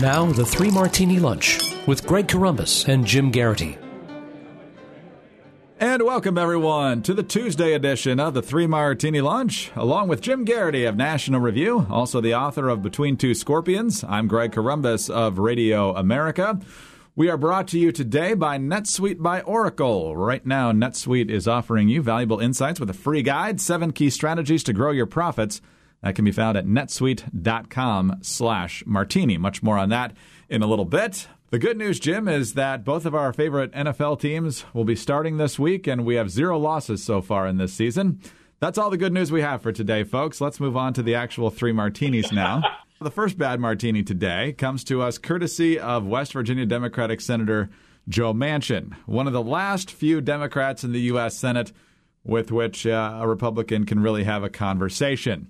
Now, the Three Martini Lunch with Greg Corombos and Jim Geraghty. And welcome, everyone, to the Tuesday edition of the Three Martini Lunch, along with Jim Geraghty of National Review, also the author of Between Two Scorpions. I'm Greg Corombos of Radio America. We are brought to you today by NetSuite by Oracle. Right now, NetSuite is offering you valuable insights with a free guide, seven key strategies to grow your profits – that can be found at netsuite.com slash martini. Much more on that in a little bit. The good news, Jim, is that both of our favorite NFL teams will be starting this week, and we have zero losses so far in this season. That's all the good news we have for today, folks. Let's move on to the actual three martinis now. the first bad martini today comes to us courtesy of West Virginia Democratic Senator Joe Manchin, one of the last few Democrats in the U.S. Senate with which uh, a Republican can really have a conversation.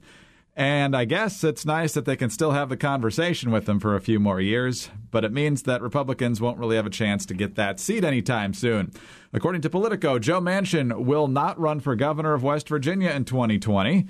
And I guess it's nice that they can still have the conversation with them for a few more years, but it means that Republicans won't really have a chance to get that seat anytime soon. According to Politico, Joe Manchin will not run for governor of West Virginia in 2020.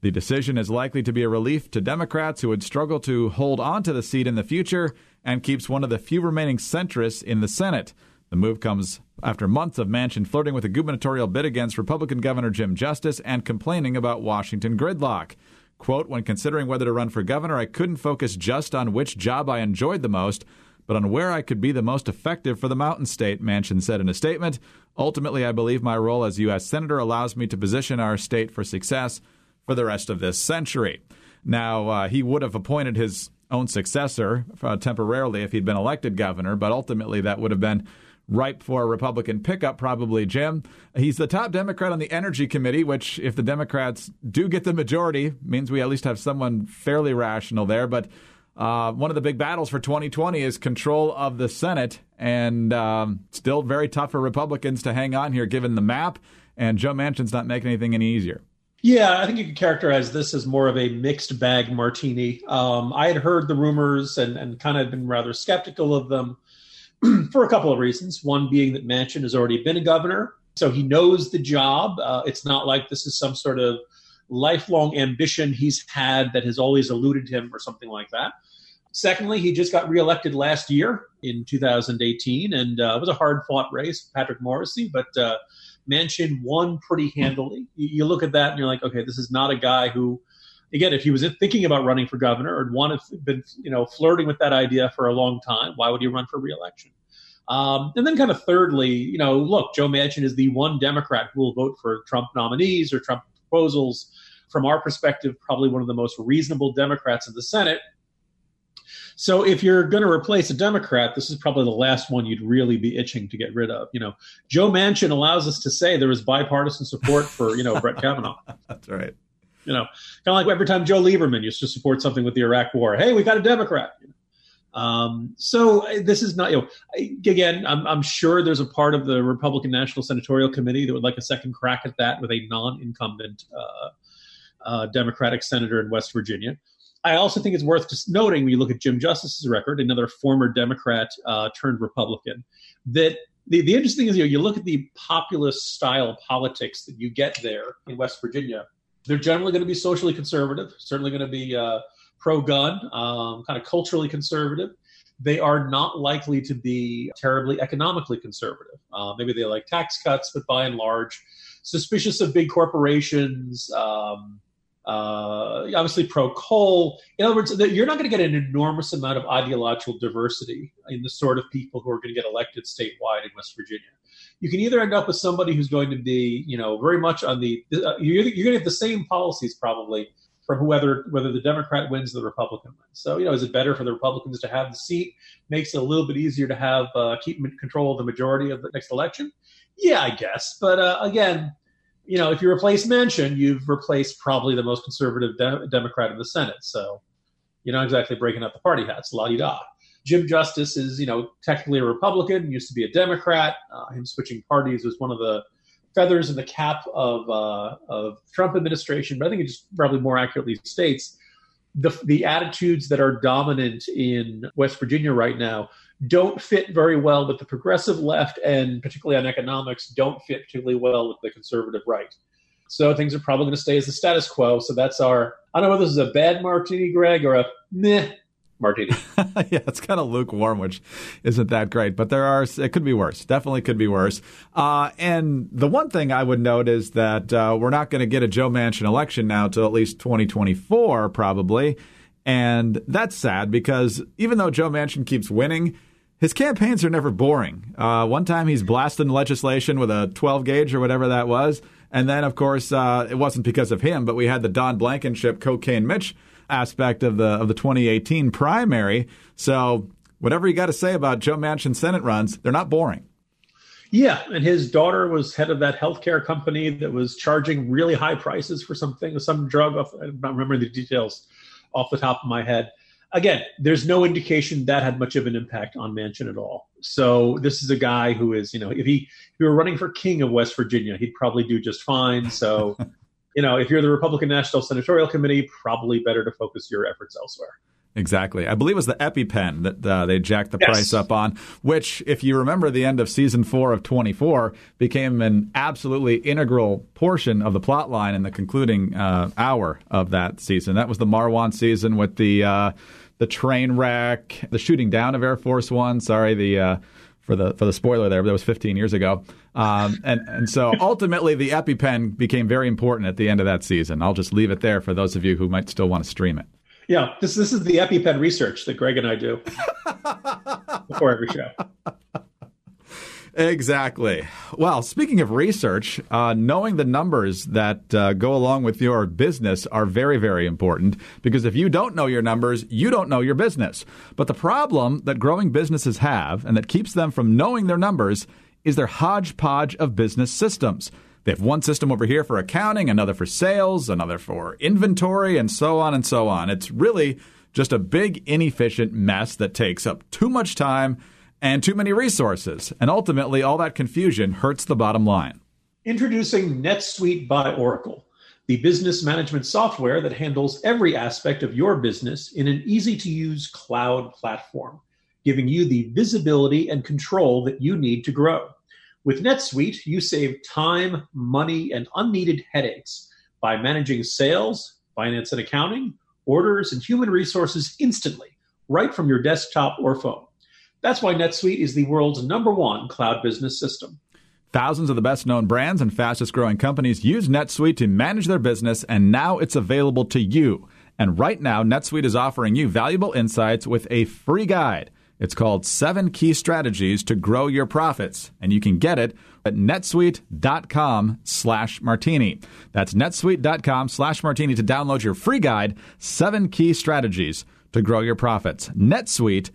The decision is likely to be a relief to Democrats who would struggle to hold on to the seat in the future and keeps one of the few remaining centrists in the Senate. The move comes after months of Manchin flirting with a gubernatorial bid against Republican Governor Jim Justice and complaining about Washington gridlock. Quote, when considering whether to run for governor, I couldn't focus just on which job I enjoyed the most, but on where I could be the most effective for the mountain state, Manchin said in a statement. Ultimately, I believe my role as U.S. Senator allows me to position our state for success for the rest of this century. Now, uh, he would have appointed his own successor uh, temporarily if he'd been elected governor, but ultimately that would have been ripe for a Republican pickup, probably, Jim. He's the top Democrat on the Energy Committee, which, if the Democrats do get the majority, means we at least have someone fairly rational there. But uh, one of the big battles for 2020 is control of the Senate, and um, still very tough for Republicans to hang on here given the map. And Joe Manchin's not making anything any easier. Yeah, I think you could characterize this as more of a mixed bag martini. Um, I had heard the rumors and, and kind of been rather skeptical of them for a couple of reasons. One being that Manchin has already been a governor, so he knows the job. Uh, it's not like this is some sort of lifelong ambition he's had that has always eluded him or something like that. Secondly, he just got reelected last year in 2018, and uh, it was a hard fought race, Patrick Morrisey, but uh, Manchin won pretty handily. You, you look at that and you're like, okay, this is not a guy who again, if he was thinking about running for governor or wanted been you know flirting with that idea for a long time, why would he run for reelection? Um, and then, kind of thirdly, you know, look, Joe Manchin is the one Democrat who will vote for Trump nominees or Trump proposals. From our perspective, probably one of the most reasonable Democrats in the Senate. So if you're going to replace a Democrat, this is probably the last one you'd really be itching to get rid of. You know, Joe Manchin allows us to say there is bipartisan support for you know Brett Kavanaugh. That's right. You know, kind of like every time Joe Lieberman used to support something with the Iraq War. Hey, we got a Democrat. You know? um, so uh, this is not, you know, again, I'm, I'm sure there's a part of the Republican National Senatorial Committee that would like a second crack at that with a non-incumbent uh, uh, Democratic senator in West Virginia. I also think it's worth just noting when you look at Jim Justice's record, another former Democrat uh, turned Republican, that the, the interesting thing is you, know, you look at the populist style politics that you get there in West Virginia they're generally going to be socially conservative, certainly going to be uh, pro gun, um, kind of culturally conservative. They are not likely to be terribly economically conservative. Uh, maybe they like tax cuts, but by and large, suspicious of big corporations. Um, uh, obviously, pro coal. In other words, you're not going to get an enormous amount of ideological diversity in the sort of people who are going to get elected statewide in West Virginia you can either end up with somebody who's going to be, you know, very much on the, uh, you're, you're going to get the same policies probably from whether whether the Democrat wins or the Republican wins. So, you know, is it better for the Republicans to have the seat? Makes it a little bit easier to have uh, keep control of the majority of the next election. Yeah, I guess. But uh, again, you know, if you replace Manchin, you've replaced probably the most conservative de- Democrat in the Senate. So you're not exactly breaking up the party hats. La di da. Jim Justice is, you know, technically a Republican, used to be a Democrat. Uh, him switching parties was one of the feathers in the cap of uh, of Trump administration. But I think it just probably more accurately states the the attitudes that are dominant in West Virginia right now don't fit very well with the progressive left, and particularly on economics, don't fit particularly well with the conservative right. So things are probably going to stay as the status quo. So that's our. I don't know whether this is a bad martini, Greg, or a meh martini. yeah, it's kind of lukewarm, which isn't that great. But there are it could be worse. Definitely could be worse. Uh, and the one thing I would note is that uh, we're not going to get a Joe Manchin election now till at least 2024, probably. And that's sad because even though Joe Manchin keeps winning, his campaigns are never boring. Uh, one time he's blasting legislation with a 12 gauge or whatever that was. And then, of course, uh, it wasn't because of him, but we had the Don Blankenship cocaine Mitch aspect of the of the 2018 primary. So whatever you got to say about Joe Manchin Senate runs, they're not boring. Yeah, and his daughter was head of that healthcare company that was charging really high prices for something, some drug. I'm not remembering the details off the top of my head. Again, there's no indication that had much of an impact on Manchin at all. So this is a guy who is, you know, if he if he were running for king of West Virginia, he'd probably do just fine. So you know, if you're the Republican National Senatorial Committee, probably better to focus your efforts elsewhere. Exactly. I believe it was the EpiPen that uh, they jacked the yes. price up on, which, if you remember the end of season four of 24, became an absolutely integral portion of the plot line in the concluding uh, hour of that season. That was the Marwan season with the uh, the train wreck, the shooting down of Air Force One. Sorry, the uh, for the for the spoiler there, but that was 15 years ago. Um, and and so ultimately, the EpiPen became very important at the end of that season. I'll just leave it there for those of you who might still want to stream it. Yeah, this this is the EpiPen research that Greg and I do before every show. Exactly. Well, speaking of research, uh, knowing the numbers that uh, go along with your business are very, very important because if you don't know your numbers, you don't know your business. But the problem that growing businesses have and that keeps them from knowing their numbers is their hodgepodge of business systems. They have one system over here for accounting, another for sales, another for inventory, and so on and so on. It's really just a big, inefficient mess that takes up too much time and too many resources. And ultimately, all that confusion hurts the bottom line. Introducing NetSuite by Oracle, the business management software that handles every aspect of your business in an easy to use cloud platform, giving you the visibility and control that you need to grow. With NetSuite, you save time, money, and unneeded headaches by managing sales, finance and accounting, orders, and human resources instantly, right from your desktop or phone. That's why NetSuite is the world's number one cloud business system. Thousands of the best known brands and fastest growing companies use NetSuite to manage their business, and now it's available to you. And right now, NetSuite is offering you valuable insights with a free guide. It's called Seven Key Strategies to Grow Your Profits, and you can get it at netsuite.com slash martini. That's netsuite.com slash martini to download your free guide, Seven Key Strategies to Grow Your Profits. netsuite.com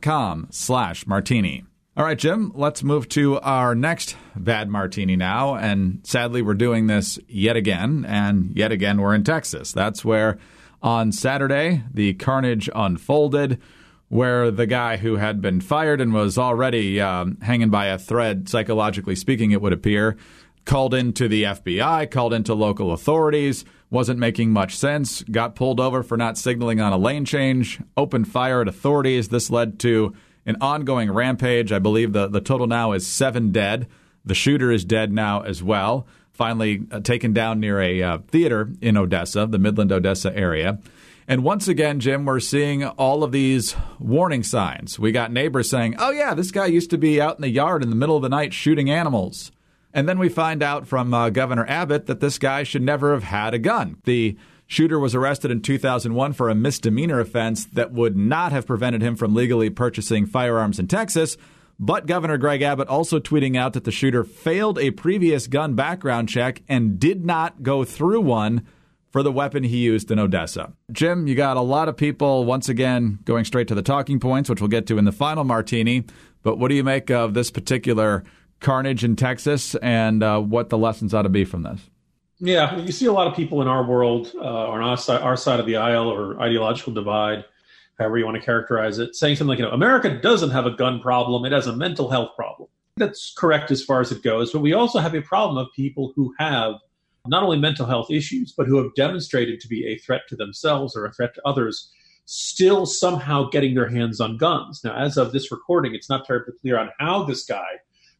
com slash martini. All right, Jim, let's move to our next bad martini now. And sadly, we're doing this yet again. And yet again, we're in Texas. That's where on Saturday the carnage unfolded, where the guy who had been fired and was already um, hanging by a thread, psychologically speaking, it would appear, called into the FBI, called into local authorities, wasn't making much sense, got pulled over for not signaling on a lane change, opened fire at authorities. This led to an ongoing rampage. I believe the, the total now is seven dead. The shooter is dead now as well. Finally uh, taken down near a uh, theater in Odessa, the Midland Odessa area. And once again, Jim, we're seeing all of these warning signs. We got neighbors saying, oh, yeah, this guy used to be out in the yard in the middle of the night shooting animals. And then we find out from uh, Governor Abbott that this guy should never have had a gun. The shooter was arrested in 2001 for a misdemeanor offense that would not have prevented him from legally purchasing firearms in Texas. But Governor Greg Abbott also tweeting out that the shooter failed a previous gun background check and did not go through one for the weapon he used in Odessa. Jim, you got a lot of people once again going straight to the talking points, which we'll get to in the final martini. But what do you make of this particular carnage in Texas and uh, what the lessons ought to be from this. Yeah, you see a lot of people in our world, uh, on our side, our side of the aisle or ideological divide, however you want to characterize it, saying something like, you know, America doesn't have a gun problem, it has a mental health problem. That's correct as far as it goes, but we also have a problem of people who have not only mental health issues, but who have demonstrated to be a threat to themselves or a threat to others, still somehow getting their hands on guns. Now, as of this recording, it's not terribly clear on how this guy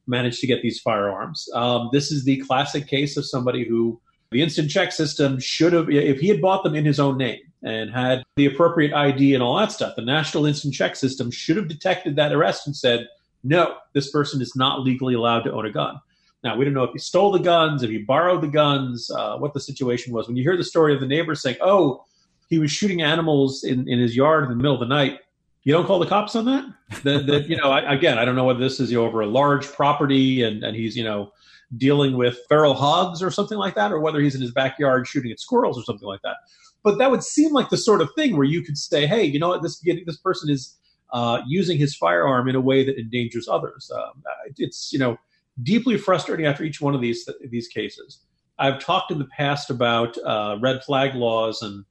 managed to get these firearms. Um, this is the classic case of somebody who the instant check system should have, if he had bought them in his own name and had the appropriate ID and all that stuff. The National Instant Check System should have detected that arrest and said, no, this person is not legally allowed to own a gun. Now, we don't know if he stole the guns, if he borrowed the guns, uh, what the situation was. When you hear the story of the neighbor saying, oh, he was shooting animals in, in his yard in the middle of the night, you don't call the cops on that? the, the, you know, I, again, I don't know whether this is over a large property and, and he's, you know, dealing with feral hogs or something like that, or whether he's in his backyard shooting at squirrels or something like that. But that would seem like the sort of thing where you could say, hey, you know what, this this person is uh, using his firearm in a way that endangers others. Um, it's you know deeply frustrating after each one of these these cases. I've talked in the past about uh, red flag laws, and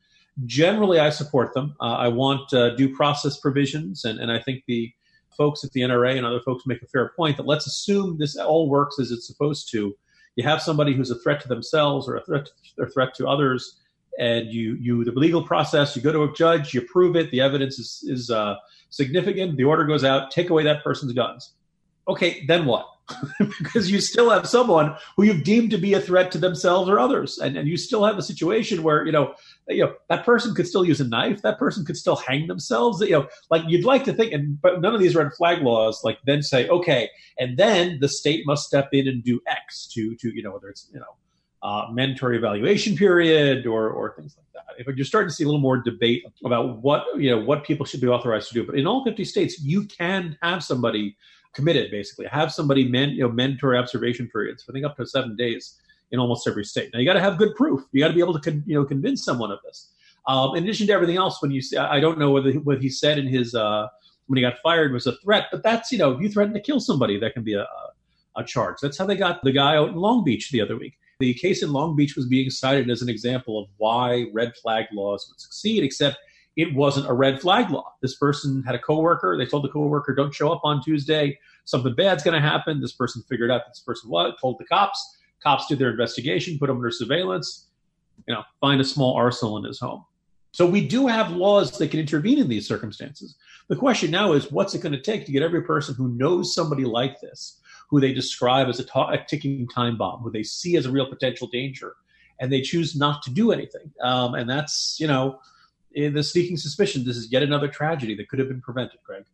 generally I support them. Uh, I want uh, due process provisions, and, and I think the folks at the NRA and other folks make a fair point that let's assume this all works as it's supposed to. You have somebody who's a threat to themselves or a threat or threat to others, and you you the legal process. You go to a judge, you prove it, the evidence is is uh, significant. The order goes out, take away that person's guns. Okay, then what? because you still have someone who you've deemed to be a threat to themselves or others, and, and you still have a situation where you know you know that person could still use a knife, that person could still hang themselves. You know, like you'd like to think, and but none of these red flag laws like then say okay, and then the state must step in and do X to to you know whether it's you know uh, mandatory evaluation period or or things like that. If you're starting to see a little more debate about what you know what people should be authorized to do, but in all 50 states, you can have somebody committed basically. Have somebody man, you know mandatory observation periods i think up to seven days in almost every state. Now you got to have good proof. You got to be able to con, you know convince someone of this. Um, in addition to everything else when you see i don't know whether what he said in his uh, when he got fired was a threat but that's you know if you threaten to kill somebody that can be a, a charge. That's how they got the guy out in long beach the other week. The case in long beach was being cited as an example of why red flag laws would succeed except it wasn't a red flag law. This person had a coworker. They told the coworker, "Don't show up on Tuesday. Something bad's going to happen." This person figured out this person what told the cops. Cops did their investigation, put him under surveillance. You know, find a small arsenal in his home. So we do have laws that can intervene in these circumstances. The question now is, what's it going to take to get every person who knows somebody like this, who they describe as a, ta- a ticking time bomb, who they see as a real potential danger, and they choose not to do anything? Um, and that's you know in the sneaking suspicion this is yet another tragedy that could have been prevented, Greg.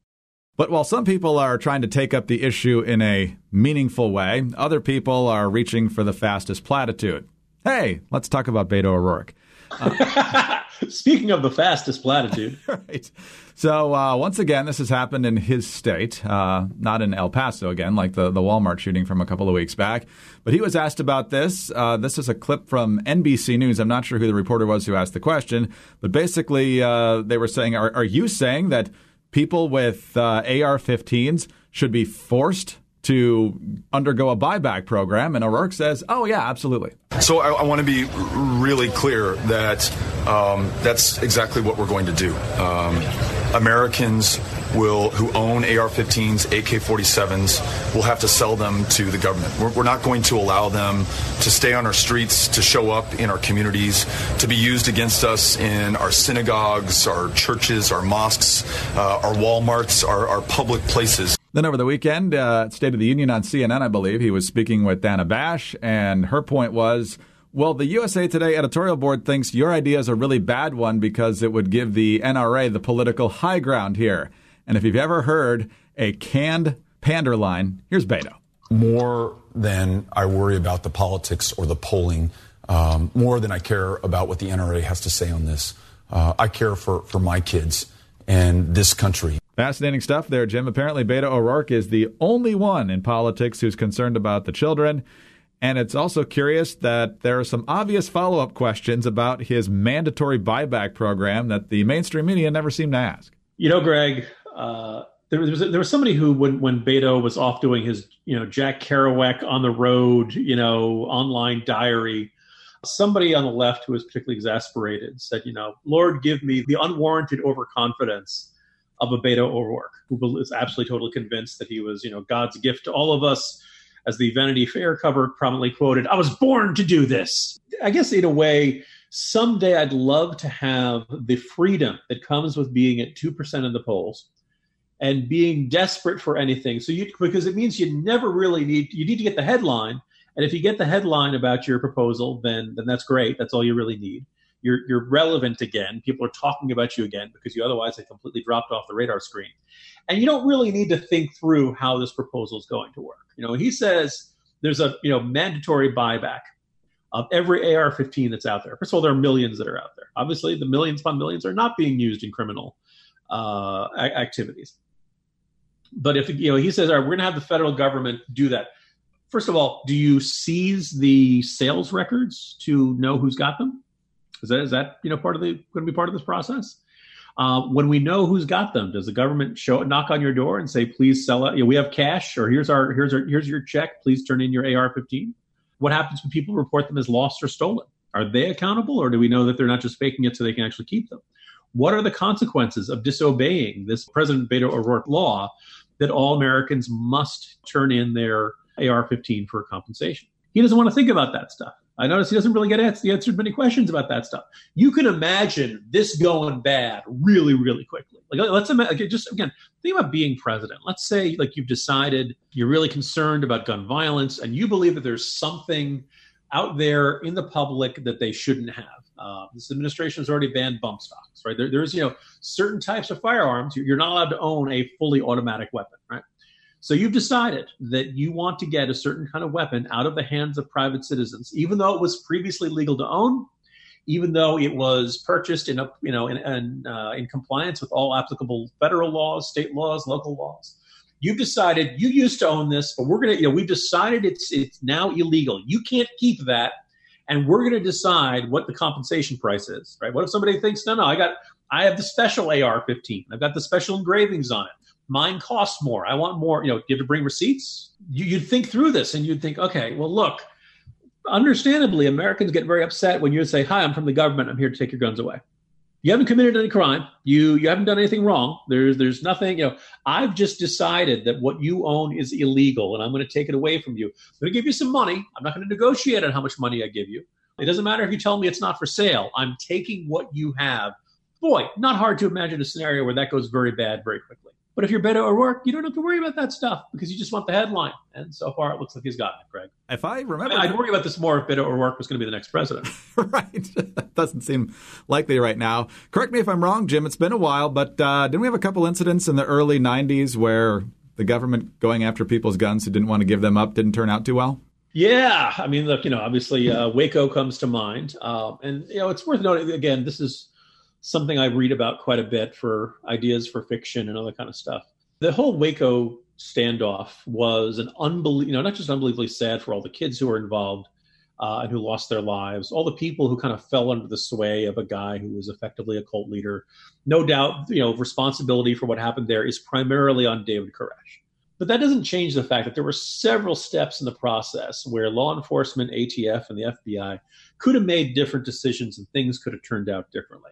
But while some people are trying to take up the issue in a meaningful way, other people are reaching for the fastest platitude. Hey, let's talk about Beto O'Rourke. Speaking of the fastest platitude. right. So, uh, once again, this has happened in his state, uh, not in El Paso again, like the, the Walmart shooting from a couple of weeks back. But he was asked about this. Uh, this is a clip from NBC News. I'm not sure who the reporter was who asked the question, but basically, uh, they were saying, are, are, you saying that people with uh, AR 15s should be forced to undergo a buyback program? And O'Rourke says, oh, yeah, absolutely. So I, I want to be really clear that um, that's exactly what we're going to do. Um, Americans will who own AR-15s, AK-47s, will have to sell them to the government. We're, we're, not going to allow them to stay on our streets, to show up in our communities, to be used against us in our synagogues, our churches, our mosques, uh, our WalMarts, our, our public places. Then over the weekend, uh, State of the Union on CNN, I believe, he was speaking with Dana Bash, and her point was, well, the USA Today editorial board thinks your idea is a really bad one because it would give the NRA the political high ground here. And if you've ever heard a canned pander line, here's Beto. More than I worry about the politics or the polling, um, more than I care about what the NRA has to say on this, uh, I care for, for my kids and this country. Fascinating stuff there, Jim. Apparently, Beto O'Rourke is the only one in politics who's concerned about the children. And it's also curious that there are some obvious follow up questions about his mandatory buyback program that the mainstream media never seem to ask. You know, Greg, uh, there, was, there was somebody who, when, when Beto was off doing his, you know, Jack Kerouac on the road, you know, online diary, somebody on the left who was particularly exasperated said, you know, Lord, give me the unwarranted overconfidence of a Beto O'Rourke, who is absolutely totally convinced that he was, you know, God's gift to all of us. As the Vanity Fair cover prominently quoted, I was born to do this. I guess in a way, someday I'd love to have the freedom that comes with being at 2% in the polls and being desperate for anything. So you, because it means you never really need, you need to get the headline. And if you get the headline about your proposal, then, then that's great. That's all you really need you're you're relevant again. People are talking about you again because you otherwise had completely dropped off the radar screen. And you don't really need to think through how this proposal is going to work. You know, he says there's a you know mandatory buyback of every AR-15 that's out there. First of all, there are millions that are out there. Obviously, the millions upon millions are not being used in criminal uh, activities. But if you know, he says, "All right, we're going to have the federal government do that." First of all, do you seize the sales records to know who's got them? Is that is that you know part of the going to be part of this process? Uh, when we know who's got them, does the government show knock on your door and say, "Please sell it"? You know, we have cash, or here's our here's our here's your check. Please turn in your AR-15. What happens when people report them as lost or stolen? Are they accountable, or do we know that they're not just faking it so they can actually keep them? What are the consequences of disobeying this President Beto O'Rourke law that all Americans must turn in their AR-15 for compensation? He doesn't want to think about that stuff. I notice he doesn't really get answered many questions about that stuff. You can imagine this going bad really, really quickly. Like let's imagine, just again, think about being president. Let's say like you've decided you're really concerned about gun violence, and you believe that there's something out there in the public that they shouldn't have. Uh, this administration has already banned bump stocks, right? There, there's you know certain types of firearms you're not allowed to own a fully automatic weapon, right? So you've decided that you want to get a certain kind of weapon out of the hands of private citizens, even though it was previously legal to own, even though it was purchased in a you know in in, uh, in compliance with all applicable federal laws, state laws, local laws. You've decided you used to own this, but we're gonna you know we've decided it's it's now illegal. You can't keep that, and we're gonna decide what the compensation price is. Right? What if somebody thinks no no I got I have the special AR-15. I've got the special engravings on it mine costs more. I want more. You know, you have to bring receipts. You, would think through this and you'd think, okay, well, look, understandably, Americans get very upset when you say, hi, I'm from the government. I'm here to take your guns away. You haven't committed any crime. You you haven't done anything wrong. There's there's nothing. You know, I've just decided that what you own is illegal, and I'm going to take it away from you. I'm going to give you some money. I'm not going to negotiate on how much money I give you. It doesn't matter if you tell me it's not for sale. I'm taking what you have. Boy, not hard to imagine a scenario where that goes very bad very quickly. But if you're Beto O'Rourke, you don't have to worry about that stuff because you just want the headline. And so far, it looks like he's gotten it, Greg. If I remember, I would worry about this more if Beto O'Rourke was going to be the next president. right. That doesn't seem likely right now. Correct me if I'm wrong, Jim. It's been a while, but uh, didn't we have a couple incidents in the early 90s where the government going after people's guns who didn't want to give them up didn't turn out too well? Yeah, I mean, look, you know, obviously uh, Waco comes to mind, uh, and you know, it's worth noting again. This is something I read about quite a bit for ideas for fiction and other kind of stuff. The whole Waco standoff was an unbelievable, you know, not just unbelievably sad for all the kids who were involved uh, and who lost their lives, all the people who kind of fell under the sway of a guy who was effectively a cult leader. No doubt, you know, responsibility for what happened there is primarily on David Koresh. But that doesn't change the fact that there were several steps in the process where law enforcement, ATF, and the FBI could have made different decisions and things could have turned out differently.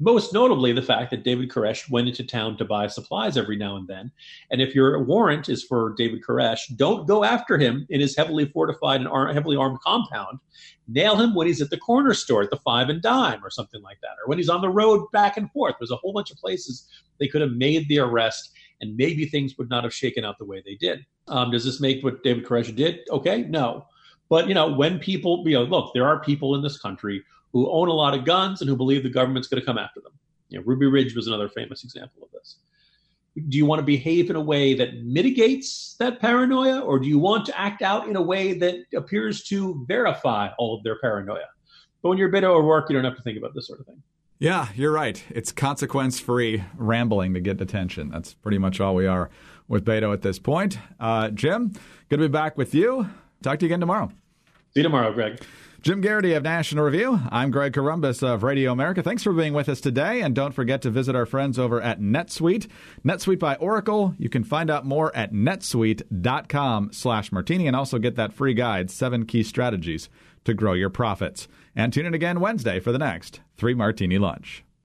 Most notably, the fact that David Koresh went into town to buy supplies every now and then. And if your warrant is for David Koresh, don't go after him in his heavily fortified and ar- heavily armed compound. Nail him when he's at the corner store at the five and dime or something like that, or when he's on the road back and forth. There's a whole bunch of places they could have made the arrest, and maybe things would not have shaken out the way they did. Um, does this make what David Koresh did? Okay, no. But you know, when people, you know, look, there are people in this country who own a lot of guns and who believe the government's going to come after them. You know, Ruby Ridge was another famous example of this. Do you want to behave in a way that mitigates that paranoia, or do you want to act out in a way that appears to verify all of their paranoia? But when you're Beto O'Rourke, you don't have to think about this sort of thing. Yeah, you're right. It's consequence free rambling to get attention. That's pretty much all we are with Beto at this point. Uh, Jim, good to be back with you. Talk to you again tomorrow. See you tomorrow, Greg. Jim Geraghty of National Review. I'm Greg Corombos of Radio America. Thanks for being with us today. And don't forget to visit our friends over at NetSuite. NetSuite by Oracle. You can find out more at netsuite.com slash martini and also get that free guide, Seven Key Strategies to Grow Your Profits. And tune in again Wednesday for the next Three Martini Lunch.